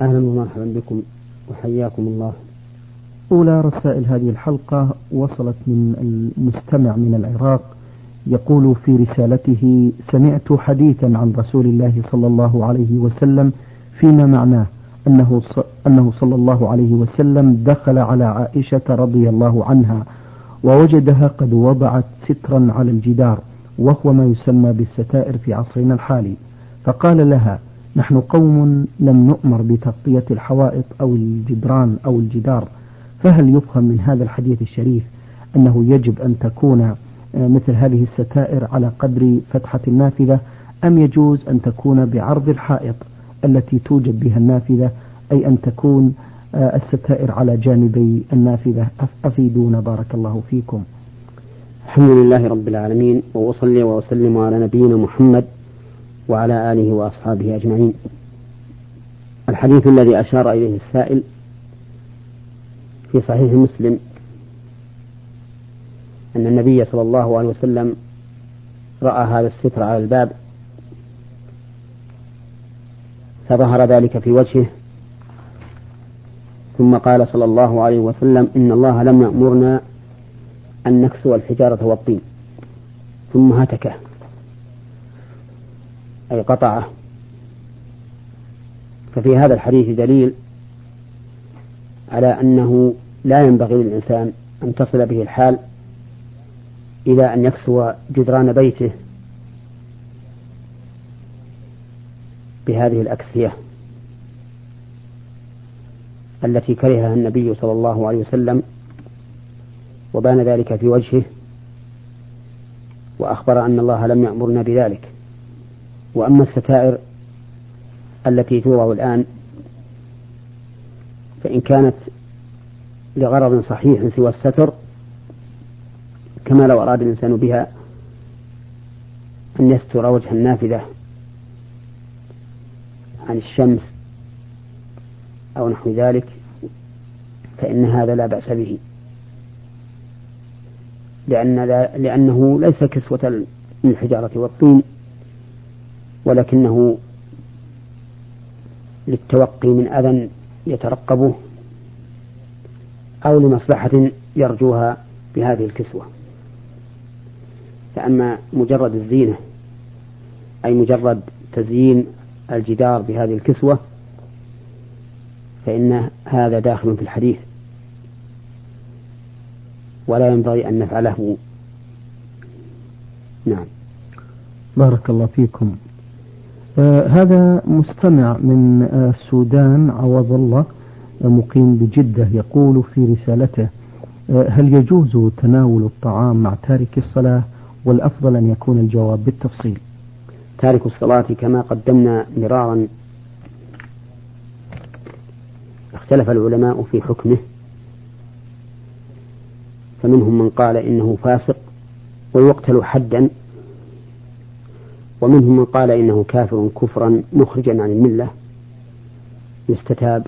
أهلا ومرحبا بكم وحياكم الله. أولى رسائل هذه الحلقة وصلت من المستمع من العراق. يقول في رسالته سمعت حديثا عن رسول الله صلى الله عليه وسلم فيما معناه أنه أنه صلى الله عليه وسلم دخل على عائشة رضي الله عنها ووجدها قد وضعت سترا على الجدار وهو ما يسمى بالستائر في عصرنا الحالي. فقال لها نحن قوم لم نؤمر بتغطية الحوائط أو الجدران أو الجدار. فهل يفهم من هذا الحديث الشريف أنه يجب أن تكون آه، مثل هذه الستائر على قدر فتحة النافذة أم يجوز أن تكون بعرض الحائط التي توجد بها النافذة أي أن تكون آه، الستائر على جانبي النافذة؟ أفيدونا بارك الله فيكم. الحمد لله رب العالمين وأصلي وأسلم على نبينا محمد وعلى آله وأصحابه أجمعين. الحديث الذي أشار إليه السائل في صحيح مسلم أن النبي صلى الله عليه وسلم رأى هذا الستر على الباب فظهر ذلك في وجهه ثم قال صلى الله عليه وسلم إن الله لم يأمرنا أن نكسو الحجارة والطين. ثم هتكه أي قطعه ففي هذا الحديث دليل على أنه لا ينبغي للإنسان أن تصل به الحال إلى أن يكسو جدران بيته بهذه الأكسية التي كرهها النبي صلى الله عليه وسلم وبان ذلك في وجهه وأخبر أن الله لم يأمرنا بذلك. وأما الستائر التي توضع الآن فإن كانت لغرض صحيح سوى الستر كما لو أراد الإنسان بها أن يستر وجه النافذة عن الشمس أو نحو ذلك فإن هذا لا بأس به. لأن لأنه ليس كسوة الحجارة والطين ولكنه للتوقي من أذى يترقبه أو لمصلحة يرجوها بهذه الكسوة. فأما مجرد الزينة أي مجرد تزيين الجدار بهذه الكسوة فإن هذا داخل في الحديث. ولا ينبغي أن نفعله. نعم. بارك الله فيكم. هذا مستمع من آه السودان عوض الله آه مقيم بجدة يقول في رسالته آه، هل يجوز تناول الطعام مع تارك الصلاة؟ والأفضل أن يكون الجواب بالتفصيل. تارك الصلاة كما قدمنا مرارا. اختلف العلماء في حكمه. فمنهم من قال إنه فاسق ويقتل حدا. ومنهم من قال إنه كافر كفرا مخرجا عن الملة. يستتاب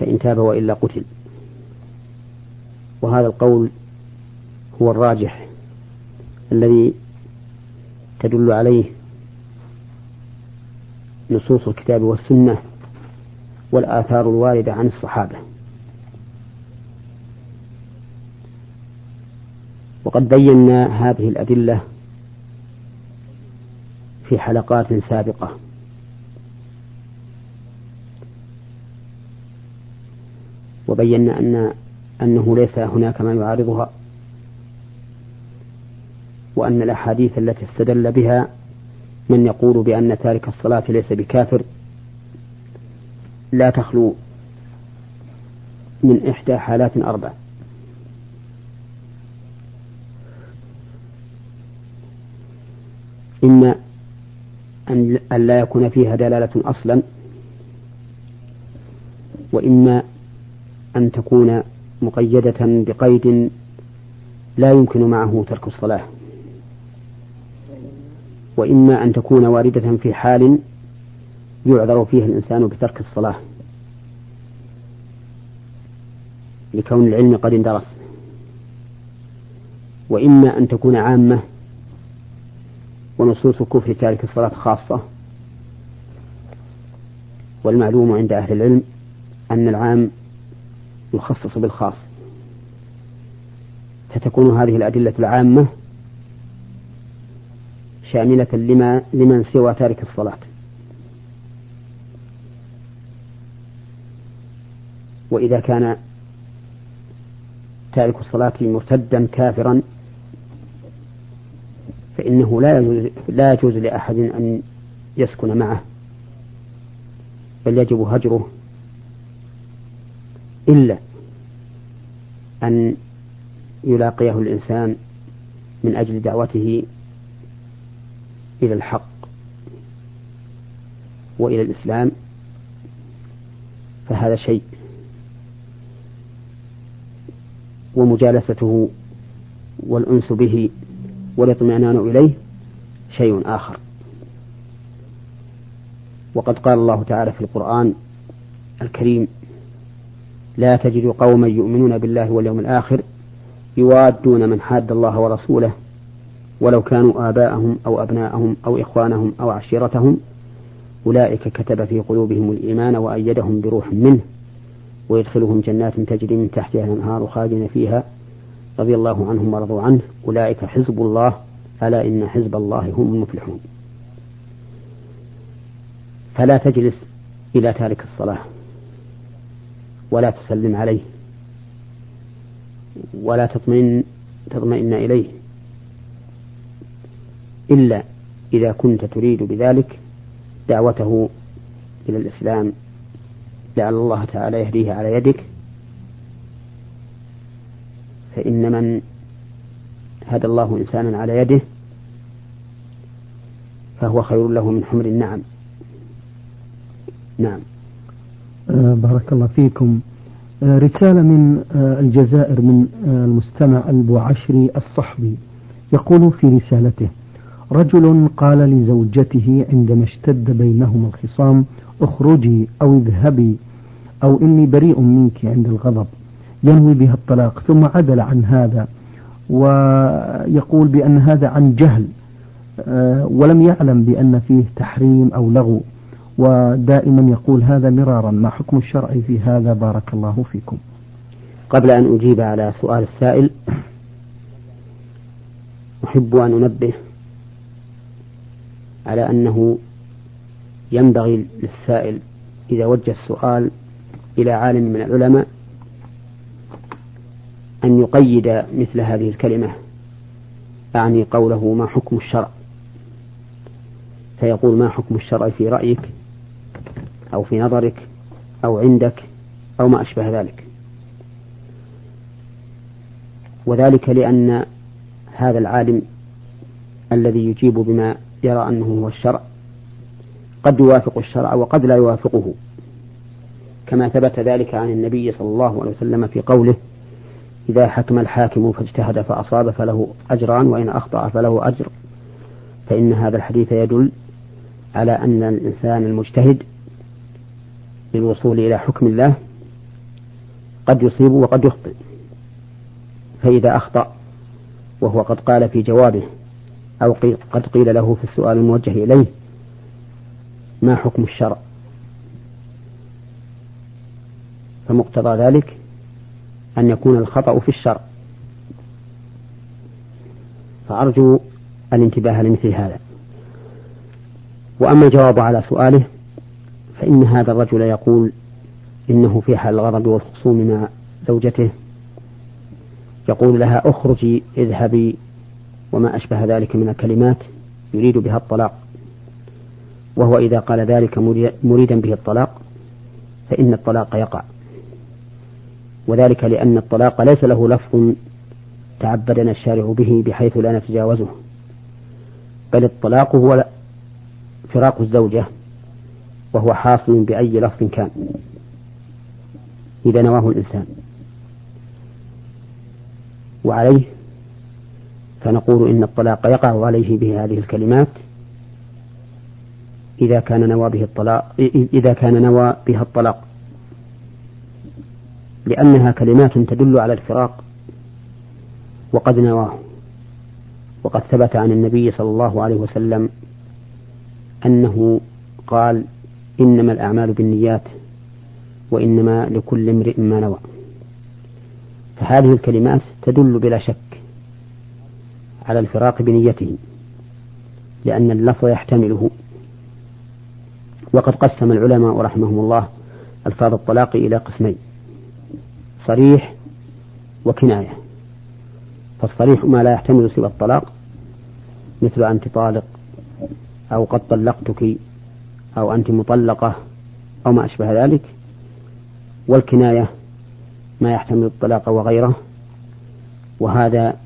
فإن تاب وإلا قتل. وهذا القول هو الراجح الذي تدل عليه نصوص الكتاب والسنة والآثار الواردة عن الصحابة. وقد بينا هذه الأدلة في حلقات سابقة. وبينا أن أنه ليس هناك ما يعارضها وأن الأحاديث التي استدل بها من يقول بأن تارك الصلاة ليس بكافر لا تخلو من إحدى حالات أربع إما أن لا يكون فيها دلالة أصلا وإما أن تكون مقيدة بقيد لا يمكن معه ترك الصلاة وإما أن تكون واردة في حال يعذر فيها الإنسان بترك الصلاة لكون العلم قد اندرس وإما أن تكون عامة ونصوص كفر تارك الصلاة خاصة. والمعلوم عند أهل العلم أن العام يخصص بالخاص. فتكون هذه الأدلة العامة شاملة لما لمن سوى تارك الصلاة. وإذا كان تارك الصلاة مرتدا كافرا فإنه لا يجوز لا يجوز لأحد أن يسكن معه بل يجب هجره. إلا أن يلاقيه الإنسان من أجل دعوته إلى الحق وإلى الإسلام فهذا شيء. ومجالسته والأنس به والاطمئنان إليه شيء آخر. وقد قال الله تعالى في القرآن الكريم لا تجد قوما يؤمنون بالله واليوم الآخر يوادون من حاد الله ورسوله ولو كانوا آباءهم أو أبناءهم أو إخوانهم أو عشيرتهم. أولئك كتب في قلوبهم الإيمان وأيدهم بروح منه ويدخلهم جنات تجري من تحتها الأنهار خالدين فيها رضي الله عنهم ورضوا عنه أولئك حزب الله ألا إن حزب الله هم المفلحون. فلا تجلس إلى تارك الصلاة ولا تسلم عليه ولا تطمئن تطمئن إليه. إلا إذا كنت تريد بذلك دعوته إلى الإسلام لعل الله تعالى يهديه على يدك. فإن من هدى الله إنسانا على يده فهو خير له من حمر النعم. نعم. آه بارك الله فيكم. آه رسالة من آه الجزائر من المستمع البوعشري الصحبي يقول في رسالته رجل قال لزوجته عندما اشتد بينهما الخصام اخرجي أو اذهبي أو إني بريء منك عند الغضب. ينوي بها الطلاق ثم عدل عن هذا ويقول بأن هذا عن جهل آه، ولم يعلم بأن فيه تحريم أو لغو ودائما يقول هذا مرارا ما حكم الشرع في هذا؟ بارك الله فيكم. قبل أن أجيب على سؤال السائل أحب أن أنبه على أنه ينبغي للسائل إذا وجه السؤال إلى عالم من العلماء أن يقيد مثل هذه الكلمة أعني قوله ما حكم الشرع؟ فيقول ما حكم الشرع في رأيك أو في نظرك أو عندك أو ما أشبه ذلك. وذلك لأن هذا العالم الذي يجيب بما يرى أنه هو الشرع قد يوافق الشرع وقد لا يوافقه كما ثبت ذلك عن النبي صلى الله عليه وسلم في قوله إذا حكم الحاكم فاجتهد فأصاب فله أجران وإن أخطأ فله أجر. فإن هذا الحديث يدل على أن الإنسان المجتهد للوصول إلى حكم الله قد يصيب وقد يخطئ. فإذا أخطأ وهو قد قال في جوابه أو قد قيل له في السؤال الموجه إليه ما حكم الشرع؟ فمقتضى ذلك أن يكون الخطأ في الشرع فأرجو الانتباه لمثل هذا. وأما الجواب على سؤاله فإن هذا الرجل يقول إنه في حال الغضب والخصوم مع زوجته يقول لها أخرجي اذهبي وما أشبه ذلك من الكلمات يريد بها الطلاق. وهو إذا قال ذلك مريدا به الطلاق فإن الطلاق يقع. وذلك لأن الطلاق ليس له لفظ تعبدنا الشارع به بحيث لا نتجاوزه بل الطلاق هو فراق الزوجة وهو حاصل بأي لفظ كان إذا نواه الإنسان. وعليه فنقول إن الطلاق يقع عليه بهذه الكلمات إذا كان نوى به الطلاق إذا كان نوى بها الطلاق. لأنها كلمات تدل على الفراق وقد نواه وقد ثبت عن النبي صلى الله عليه وسلم أنه قال إنما الأعمال بالنيات وإنما لكل امرئ ما نوى. فهذه الكلمات تدل بلا شك على الفراق بنيته لأن اللفظ يحتمله. وقد قسم العلماء رحمهم الله ألفاظ الطلاق إلى قسمين. صريح وكناية. فالصريح ما لا يحتمل سوى الطلاق مثل أنت طالق أو قد طلقتك أو أنت مطلقة أو ما أشبه ذلك. والكناية ما يحتمل الطلاق وغيره وهذا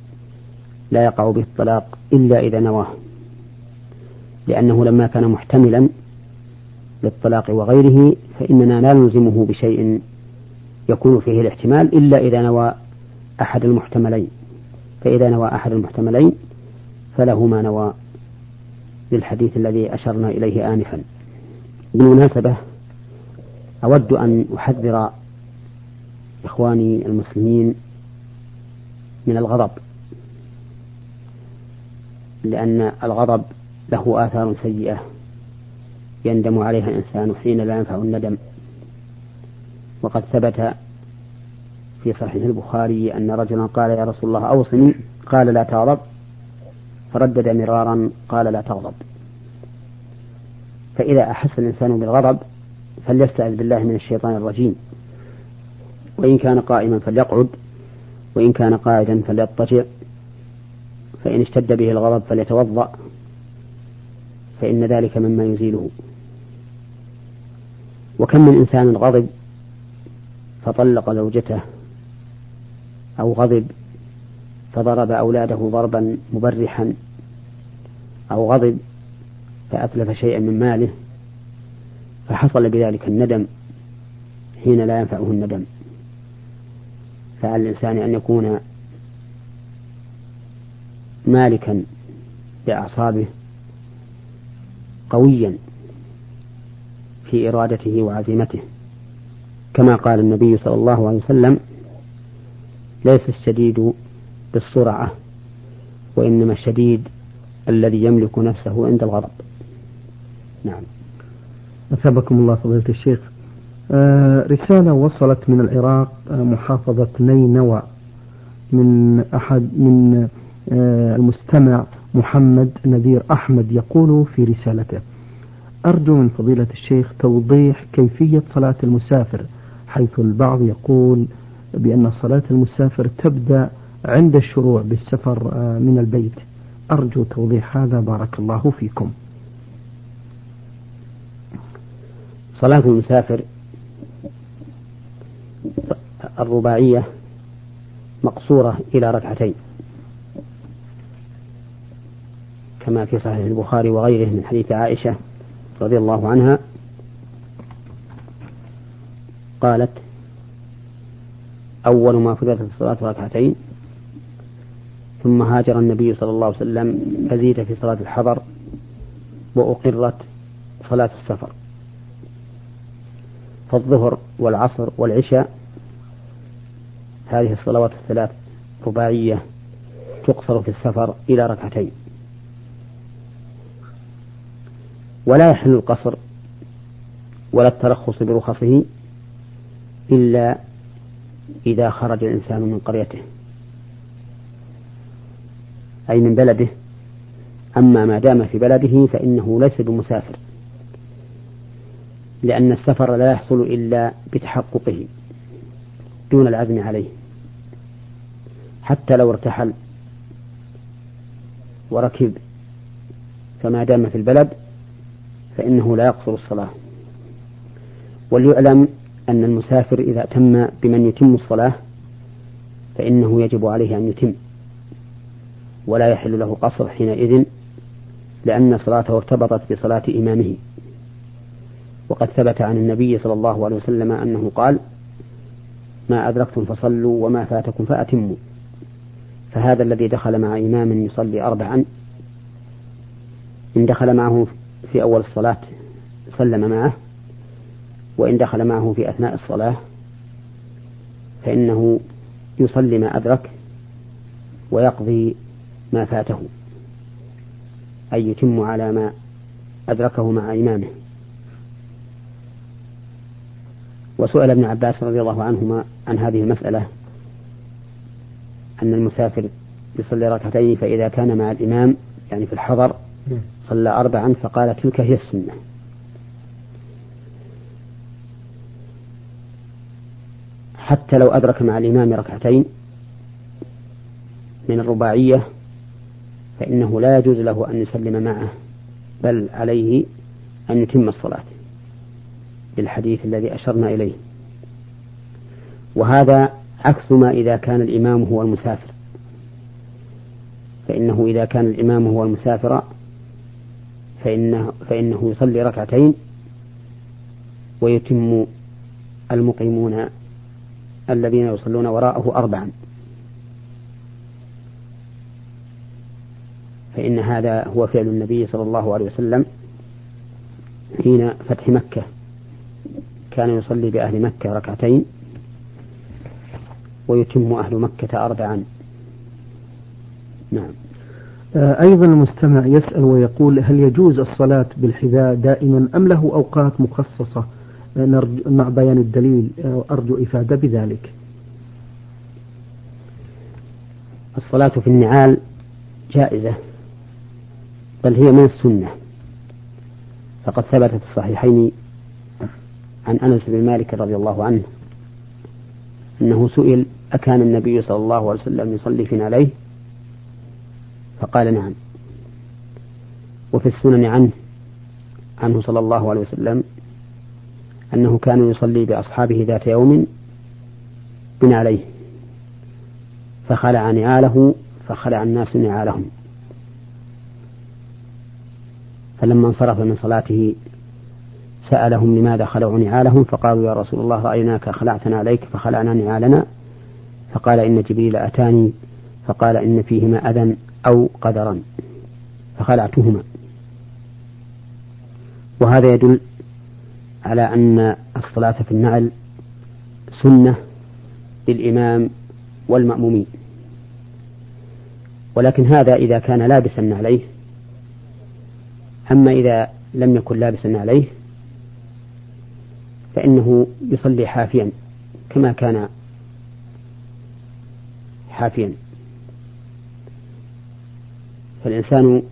لا يقع به الطلاق إلا إذا نواه لأنه لما كان محتملا للطلاق وغيره فإننا لا نلزمه بشيء يكون فيه الاحتمال إلا إذا نوى أحد المحتملين. فإذا نوى أحد المحتملين فله ما نوى للحديث الذي أشرنا إليه آنفا. بالمناسبة أود أن أحذر إخواني المسلمين من الغضب لأن الغضب له آثار سيئة يندم عليها الإنسان حين لا ينفع الندم. وقد ثبت في صحيح البخاري أن رجلا قال يا رسول الله أوصني قال لا تغضب. فردد مرارا قال لا تغضب. فإذا أحس الإنسان بالغضب فليستعذ بالله من الشيطان الرجيم. وإن كان قائما فليقعد وإن كان قاعدا فليضطجع. فإن اشتد به الغضب فليتوضأ. فإن ذلك مما يزيله. وكم من إنسان غضب فطلق زوجته أو غضب فضرب أولاده ضربا مبرحا أو غضب فأتلف شيئا من ماله فحصل بذلك الندم حين لا ينفعه الندم. فعلى الإنسان أن يكون مالكا بأعصابه قويا في إرادته وعزيمته. كما قال النبي صلى الله عليه وسلم ليس الشديد بالسرعة وإنما الشديد الذي يملك نفسه عند الغضب. نعم. أثابكم الله فضيلة الشيخ. آه رسالة وصلت من العراق آه محافظة نينوى من أحد من آه المستمع محمد نذير أحمد يقول في رسالته أرجو من فضيلة الشيخ توضيح كيفية صلاة المسافر حيث البعض يقول بأن صلاة المسافر تبدأ عند الشروع بالسفر آه، من البيت. أرجو توضيح هذا. بارك الله فيكم. صلاة المسافر الرباعية مقصورة إلى ركعتين كما في صحيح البخاري وغيره من حديث عائشة رضي الله عنها. قالت أول ما فرضت الصلاة ركعتين ثم هاجر النبي صلى الله عليه وسلم فزيد في صلاة الحضر وأقرت صلاة السفر. فالظهر والعصر والعشاء هذه الصلوات الثلاث رباعية تقصر في السفر إلى ركعتين. ولا يحل القصر ولا الترخص برخصه إلا إذا خرج الإنسان من قريته. أي من بلده. أما ما دام في بلده فإنه ليس بمسافر. لأن السفر لا يحصل إلا بتحققه دون العزم عليه. حتى لو ارتحل وركب فما دام في البلد فإنه لا يقصر الصلاة. وليعلم أن المسافر إذا تم بمن يتم الصلاة فإنه يجب عليه أن يتم ولا يحل له قصر حينئذ لأن صلاته ارتبطت بصلاة إمامه. وقد ثبت عن النبي صلى الله عليه وسلم أنه قال ما أدركتم فصلوا وما فاتكم فأتموا. فهذا الذي دخل مع إمام يصلي أربعا إن دخل معه في أول الصلاة سلم معه وإن دخل معه في أثناء الصلاة فإنه يصلي ما أدرك ويقضي ما فاته أي يتم على ما أدركه مع إمامه وسئل ابن عباس رضي الله عنهما عن هذه المسألة أن المسافر يصلي ركعتين فإذا كان مع الإمام يعني في الحضر. صلى أربعا فقال تلك هي السنة حتى لو أدرك مع الإمام ركعتين من الرباعية فإنه لا يجوز له أن يسلم معه بل عليه أن يتم الصلاة بالحديث الذي أشرنا إليه. وهذا عكس ما إذا كان الإمام هو المسافر. فإنه إذا كان الإمام هو المسافر فإنه, فإنه يصلي ركعتين ويتم المقيمون الذين يصلون وراءه أربعا. فإن هذا هو فعل النبي صلى الله عليه وسلم حين فتح مكة. كان يصلي بأهل مكة ركعتين ويتم أهل مكة أربعا. نعم. آه، أيضا المستمع يسأل ويقول هل يجوز الصلاة بالحذاء دائما أم له أوقات مخصصة؟ مع بيان الدليل أرجو إفادة بذلك. الصلاة في النعال جائزة بل هي من السنة. فقد ثبت في الصحيحين عن أنس بن مالك رضي الله عنه أنه سئل أكان النبي صلى الله عليه وسلم يصلي في نعليه؟ فقال نعم. وفي السنن عنه عنه صلى الله عليه وسلم أنه كان يصلي بأصحابه ذات يوم بنعليه فخلع نعاله فخلع الناس نعالهم. فلما انصرف من صلاته سألهم لماذا خلعوا نعالهم فقالوا يا رسول الله رأيناك خلعتنا عليك فخلعنا نعالنا. فقال إن جبريل أتاني فقال إن فيهما أذى أو قدرا فخلعتهما. وهذا يدل على أن الصلاة في النعل سنة للإمام والمأمومين. ولكن هذا إذا كان لابسا عليه أما إذا لم يكن لابسا عليه فإنه يصلي حافيا كما كان حافيا. فالإنسان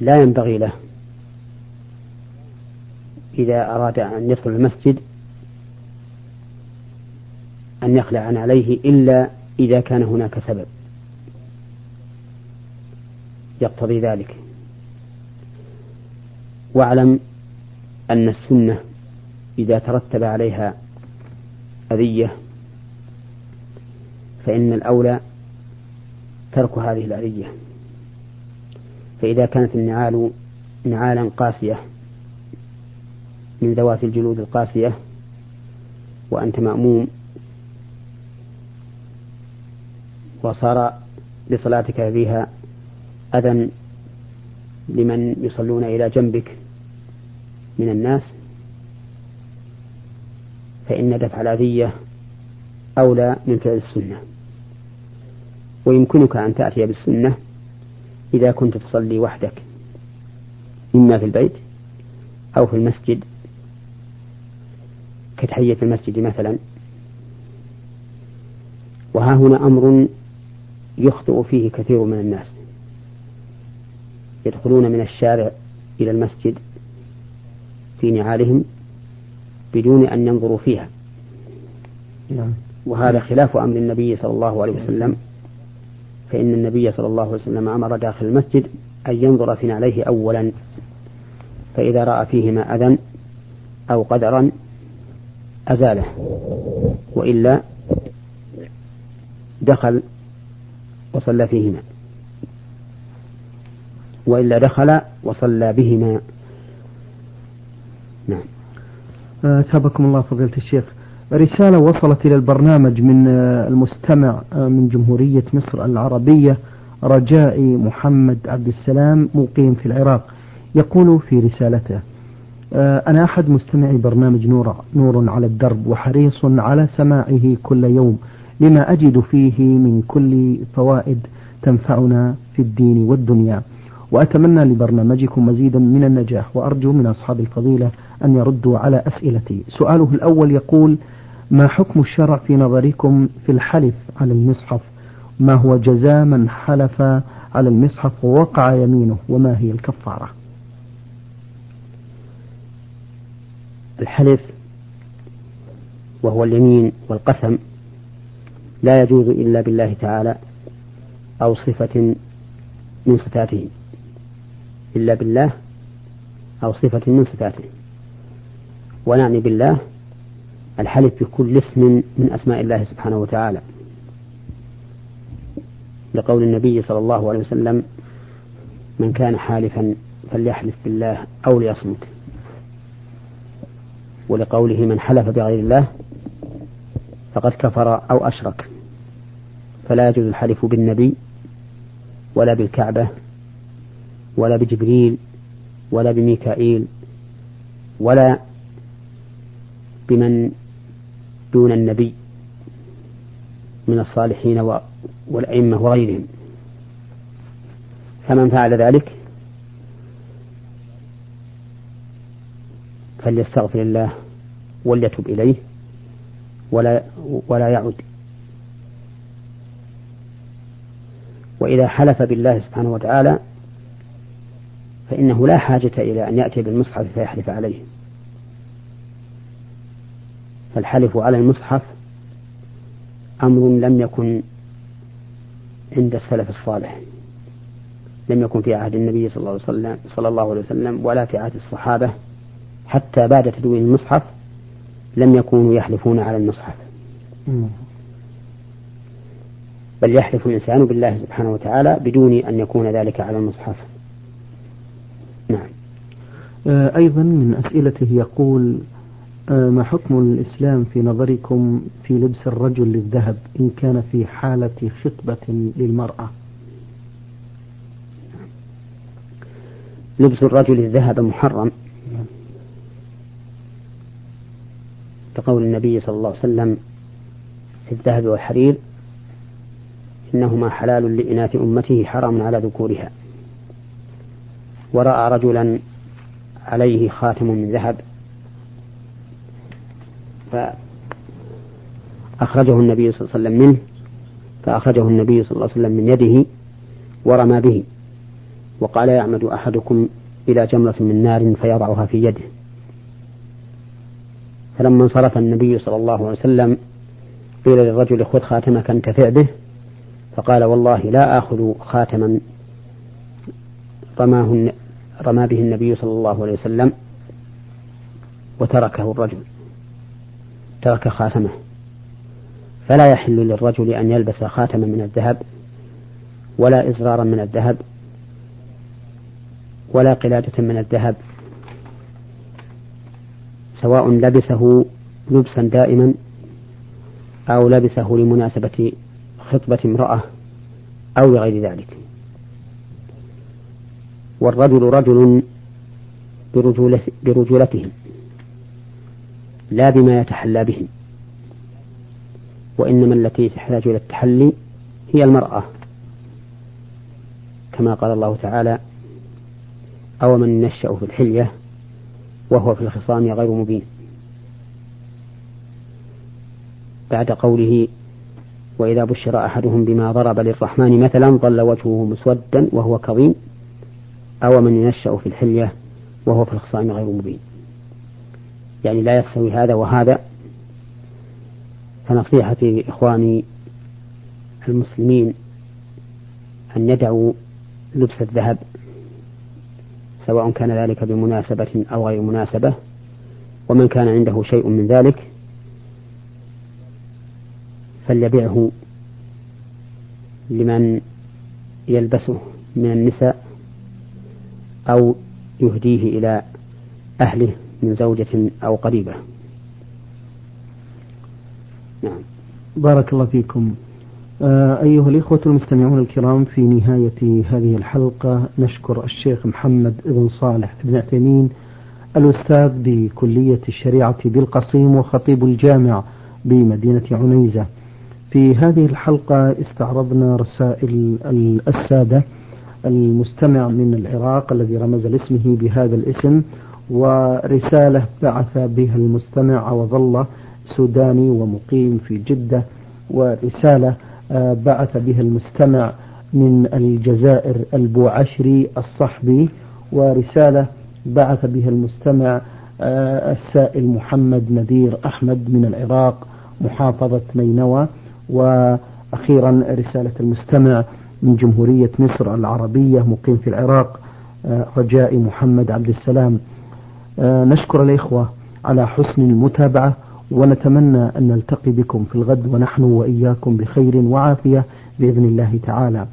لا ينبغي له إذا أراد أن يدخل المسجد أن يخلع عن عليه إلا إذا كان هناك سبب. يقتضي ذلك. واعلم أن السنة إذا ترتب عليها أذية فإن الأولى ترك هذه الأذية. فإذا كانت النعال نعالا قاسية من ذوات الجلود القاسية وأنت مأموم. وصار لصلاتك فيها أذى لمن يصلون إلى جنبك من الناس. فإن دفع الأذية أولى من فعل السنة. ويمكنك أن تأتي بالسنة إذا كنت تصلي وحدك إما في البيت أو في المسجد كتحية المسجد مثلا. وها هنا أمر يخطئ فيه كثير من الناس. يدخلون من الشارع إلى المسجد في نعالهم بدون أن ينظروا فيها. نعم. وهذا خلاف أمر النبي صلى الله عليه وسلم. فإن النبي صلى الله عليه وسلم أمر داخل المسجد أن ينظر في نعليه أولا. فإذا رأى فيهما أذى أو قدرا أزاله وإلا دخل وصلى فيهما. وإلا دخل وصلى بهما. نعم. أثابكم الله فضيلة الشيخ. رسالة وصلت إلى البرنامج من آه، المستمع آه، من جمهورية مصر العربية رجائي محمد عبد السلام مقيم في العراق. يقول في رسالته أنا أحد مستمعي برنامج نور, نور على الدرب وحريص على سماعه كل يوم لما أجد فيه من كل فوائد تنفعنا في الدين والدنيا. وأتمنى لبرنامجكم مزيدا من النجاح وأرجو من أصحاب الفضيلة أن يردوا على أسئلتي. سؤاله الأول يقول ما حكم الشرع في نظركم في الحلف على المصحف؟ ما هو جزاء من حلف على المصحف ووقع يمينه؟ وما هي الكفارة؟ الحلف وهو اليمين والقسم لا يجوز إلا بالله تعالى أو صفة من صفاته إلا بالله أو صفة من صفاته. ونعني بالله الحلف بكل اسم من أسماء الله سبحانه وتعالى. لقول النبي صلى الله عليه وسلم من كان حالفا فليحلف بالله أو ليصمت. ولقوله من حلف بغير الله فقد كفر أو أشرك. فلا يجوز الحلف بالنبي ولا بالكعبة ولا بجبريل ولا بميكائيل ولا بمن دون النبي من الصالحين والأئمة وغيرهم. فمن فعل ذلك فليستغفر الله وليتب إليه ولا ولا يعد وإذا حلف بالله سبحانه وتعالى فإنه لا حاجة إلى أن يأتي بالمصحف فيحلف عليه. فالحلف على المصحف أمر لم يكن عند السلف الصالح. لم يكن في عهد النبي صلى الله عليه وسلم صلى الله عليه وسلم ولا في عهد الصحابة حتى بعد تدوين المصحف لم يكونوا يحلفون على المصحف. بل يحلف الإنسان بالله سبحانه وتعالى بدون أن يكون ذلك على المصحف. نعم. آه، أيضا من أسئلته يقول آه، ما حكم الإسلام في نظركم في لبس الرجل للذهب إن كان في حالة خطبة للمرأة؟ لبس الرجل الذهب محرم. كقول النبي صلى الله عليه وسلم في الذهب والحرير إنهما حلال لإناث أمته حرام على ذكورها. ورأى رجلا عليه خاتم من ذهب. فأخرجه النبي صلى الله عليه وسلم منه فأخرجه النبي صلى الله عليه وسلم من يده ورمى به. وقال يعمد أحدكم إلى جمرة من نار فيضعها في يده. فلما انصرف النبي صلى الله عليه وسلم قيل للرجل خذ خاتمك انتفع به فقال والله لا آخذ خاتما رماه رمى به النبي صلى الله عليه وسلم وتركه الرجل ترك خاتمه. فلا يحل للرجل أن يلبس خاتما من الذهب ولا إزرارا من الذهب ولا قلادة من الذهب سواء لبسه لبسا دائما أو لبسه لمناسبة خطبة امرأة أو لغير ذلك. والرجل رجل برجولته لا بما يتحلى به وإنما التي تحتاج إلى التحلي هي المرأة كما قال الله تعالى أو من ينشأ في الحلية وهو في الخصام غير مبين. بعد قوله وإذا بشر أحدهم بما ضرب للرحمن مثلا ظل وجهه مسودا وهو كظيم أو من ينشأ في الحلية وهو في الخصام غير مبين. يعني لا يستوي هذا وهذا. فنصيحتي لإخواني المسلمين أن يدعوا لبس الذهب. سواء كان ذلك بمناسبة أو غير مناسبة ومن كان عنده شيء من ذلك فليبيعه لمن يلبسه من النساء أو يهديه إلى أهله من زوجة أو قريبة. نعم. بارك الله فيكم. أيها الإخوة المستمعون الكرام في نهاية هذه الحلقة نشكر الشيخ محمد بن صالح بن عثيمين الأستاذ بكلية الشريعة بالقصيم وخطيب الجامع بمدينة عنيزة. في هذه الحلقة استعرضنا رسائل السادة المستمع من العراق الذي رمز لاسمه بهذا الاسم ورسالة بعث بها المستمع الله سوداني ومقيم في جدة ورسالة آه، بعث بها المستمع من الجزائر البوعشري الصحبي ورسالة بعث بها المستمع آه، السائل محمد ندير أحمد من العراق محافظة نينوى وأخيرا رسالة المستمع من جمهورية مصر العربية مقيم في العراق آه، رجاء محمد عبد السلام. آه، نشكر الإخوة على حسن المتابعة ونتمنى أن نلتقي بكم في الغد ونحن وإياكم بخير وعافية بإذن الله تعالى.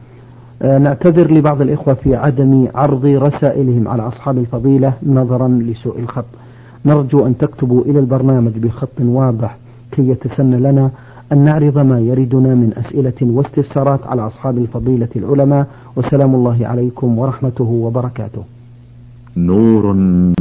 آه، نعتذر لبعض الإخوة في عدم عرض رسائلهم على أصحاب الفضيلة نظرا لسوء الخط. نرجو أن تكتبوا إلى البرنامج بخط واضح كي يتسنى لنا أن نعرض ما يردنا من أسئلة واستفسارات على أصحاب الفضيلة العلماء. وسلام الله عليكم ورحمته وبركاته. نور